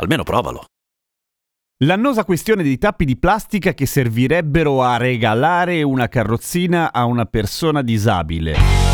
Almeno provalo. L'annosa questione dei tappi di plastica che servirebbero a regalare una carrozzina a una persona disabile.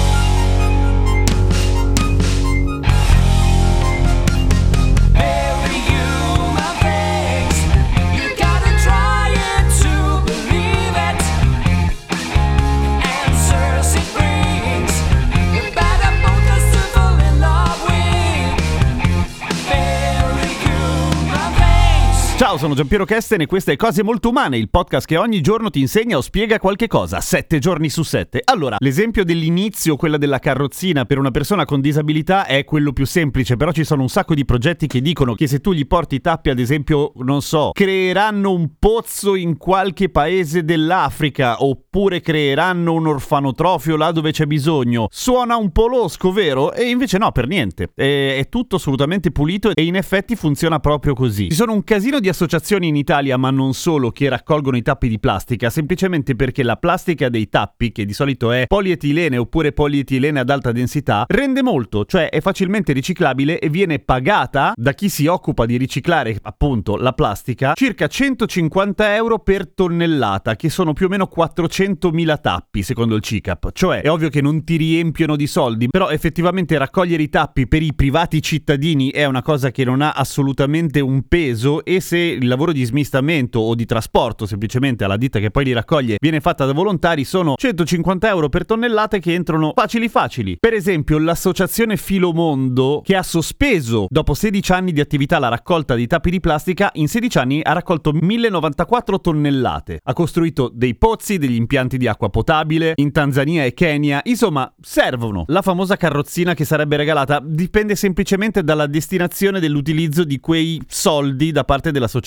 Ciao, sono Giampiero Kesten e questa è Cose Molto Umane, il podcast che ogni giorno ti insegna o spiega qualche cosa, sette giorni su sette. Allora, l'esempio dell'inizio, quella della carrozzina per una persona con disabilità, è quello più semplice, però ci sono un sacco di progetti che dicono che se tu gli porti tappi, ad esempio, non so, creeranno un pozzo in qualche paese dell'Africa, oppure creeranno un orfanotrofio là dove c'è bisogno. Suona un po' losco, vero? E invece no, per niente. È, è tutto assolutamente pulito e in effetti funziona proprio così. Ci sono un casino di associazioni in Italia, ma non solo, che raccolgono i tappi di plastica, semplicemente perché la plastica dei tappi, che di solito è polietilene oppure polietilene ad alta densità, rende molto, cioè è facilmente riciclabile e viene pagata da chi si occupa di riciclare appunto la plastica circa 150 euro per tonnellata, che sono più o meno 400.000 tappi secondo il CICAP. Cioè è ovvio che non ti riempiono di soldi, però effettivamente raccogliere i tappi per i privati cittadini è una cosa che non ha assolutamente un peso e se il lavoro di smistamento o di trasporto semplicemente alla ditta che poi li raccoglie viene fatta da volontari sono 150 euro per tonnellate che entrano facili facili. Per esempio l'associazione Filomondo che ha sospeso dopo 16 anni di attività la raccolta di tappi di plastica in 16 anni ha raccolto 1094 tonnellate. Ha costruito dei pozzi, degli impianti di acqua potabile in Tanzania e Kenya, insomma servono. La famosa carrozzina che sarebbe regalata dipende semplicemente dalla destinazione dell'utilizzo di quei soldi da parte dell'associazione,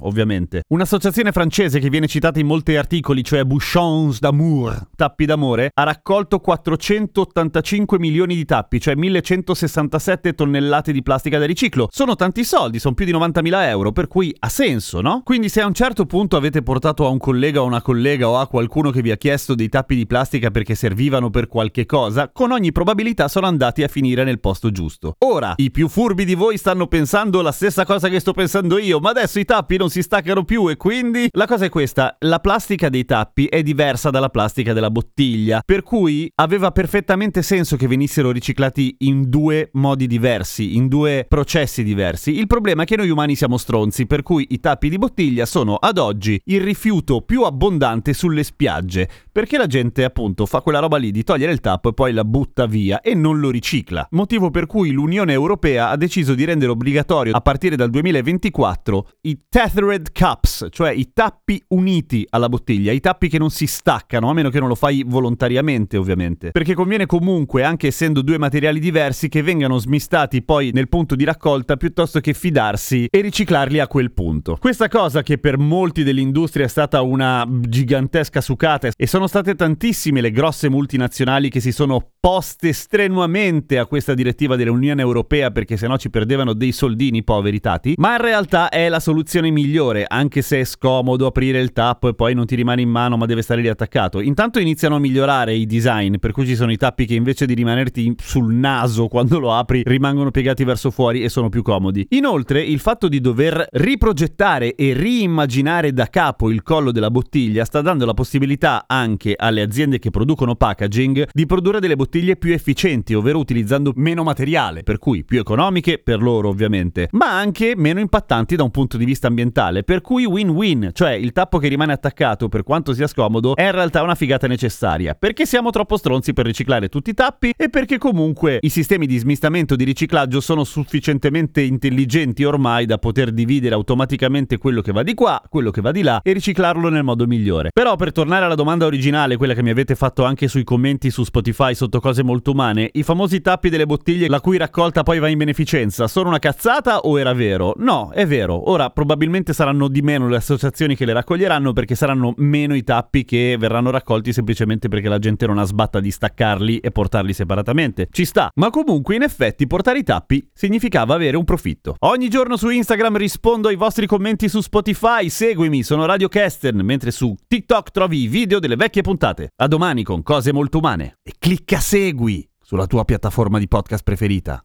ovviamente. Un'associazione francese che viene citata in molti articoli, cioè Bouchons d'amour, tappi d'amore, ha raccolto 485 milioni di tappi, cioè 1167 tonnellate di plastica da riciclo. Sono tanti soldi, sono più di 90.000 euro, per cui ha senso, no? Quindi se a un certo punto avete portato a un collega o una collega o a qualcuno che vi ha chiesto dei tappi di plastica perché servivano per qualche cosa, con ogni probabilità sono andati a finire nel posto giusto. Ora, i più furbi di voi stanno pensando la stessa cosa che sto pensando io, ma adesso i tappi non si staccano più e quindi la cosa è questa, la plastica dei tappi è diversa dalla plastica della bottiglia, per cui aveva perfettamente senso che venissero riciclati in due modi diversi, in due processi diversi. Il problema è che noi umani siamo stronzi, per cui i tappi di bottiglia sono ad oggi il rifiuto più abbondante sulle spiagge, perché la gente appunto fa quella roba lì di togliere il tappo e poi la butta via e non lo ricicla. Motivo per cui l'Unione Europea ha deciso di rendere obbligatorio a partire dal 2024 i tethered cups, cioè i tappi uniti alla bottiglia, i tappi che non si staccano, a meno che non lo fai volontariamente ovviamente, perché conviene comunque, anche essendo due materiali diversi, che vengano smistati poi nel punto di raccolta piuttosto che fidarsi e riciclarli a quel punto. Questa cosa che per molti dell'industria è stata una gigantesca sucata e sono state tantissime le grosse multinazionali che si sono opposte strenuamente a questa direttiva dell'Unione Europea perché sennò ci perdevano dei soldini poveri tati, ma in realtà è la soluzione migliore, anche se è scomodo aprire il tappo e poi non ti rimane in mano ma deve stare lì attaccato. Intanto iniziano a migliorare i design, per cui ci sono i tappi che invece di rimanerti sul naso quando lo apri rimangono piegati verso fuori e sono più comodi. Inoltre il fatto di dover riprogettare e riimmaginare da capo il collo della bottiglia sta dando la possibilità anche alle aziende che producono packaging di produrre delle bottiglie più efficienti, ovvero utilizzando meno materiale, per cui più economiche per loro ovviamente, ma anche meno impattanti da un punto punto di vista ambientale, per cui win-win, cioè il tappo che rimane attaccato per quanto sia scomodo è in realtà una figata necessaria, perché siamo troppo stronzi per riciclare tutti i tappi e perché comunque i sistemi di smistamento di riciclaggio sono sufficientemente intelligenti ormai da poter dividere automaticamente quello che va di qua, quello che va di là e riciclarlo nel modo migliore. Però per tornare alla domanda originale, quella che mi avete fatto anche sui commenti su Spotify sotto cose molto umane, i famosi tappi delle bottiglie la cui raccolta poi va in beneficenza, sono una cazzata o era vero? No, è vero. Ora probabilmente saranno di meno le associazioni che le raccoglieranno perché saranno meno i tappi che verranno raccolti semplicemente perché la gente non ha sbatta di staccarli e portarli separatamente. Ci sta. Ma comunque in effetti portare i tappi significava avere un profitto. Ogni giorno su Instagram rispondo ai vostri commenti su Spotify, seguimi, sono Radio Kesten, mentre su TikTok trovi i video delle vecchie puntate. A domani con cose molto umane. E clicca segui sulla tua piattaforma di podcast preferita.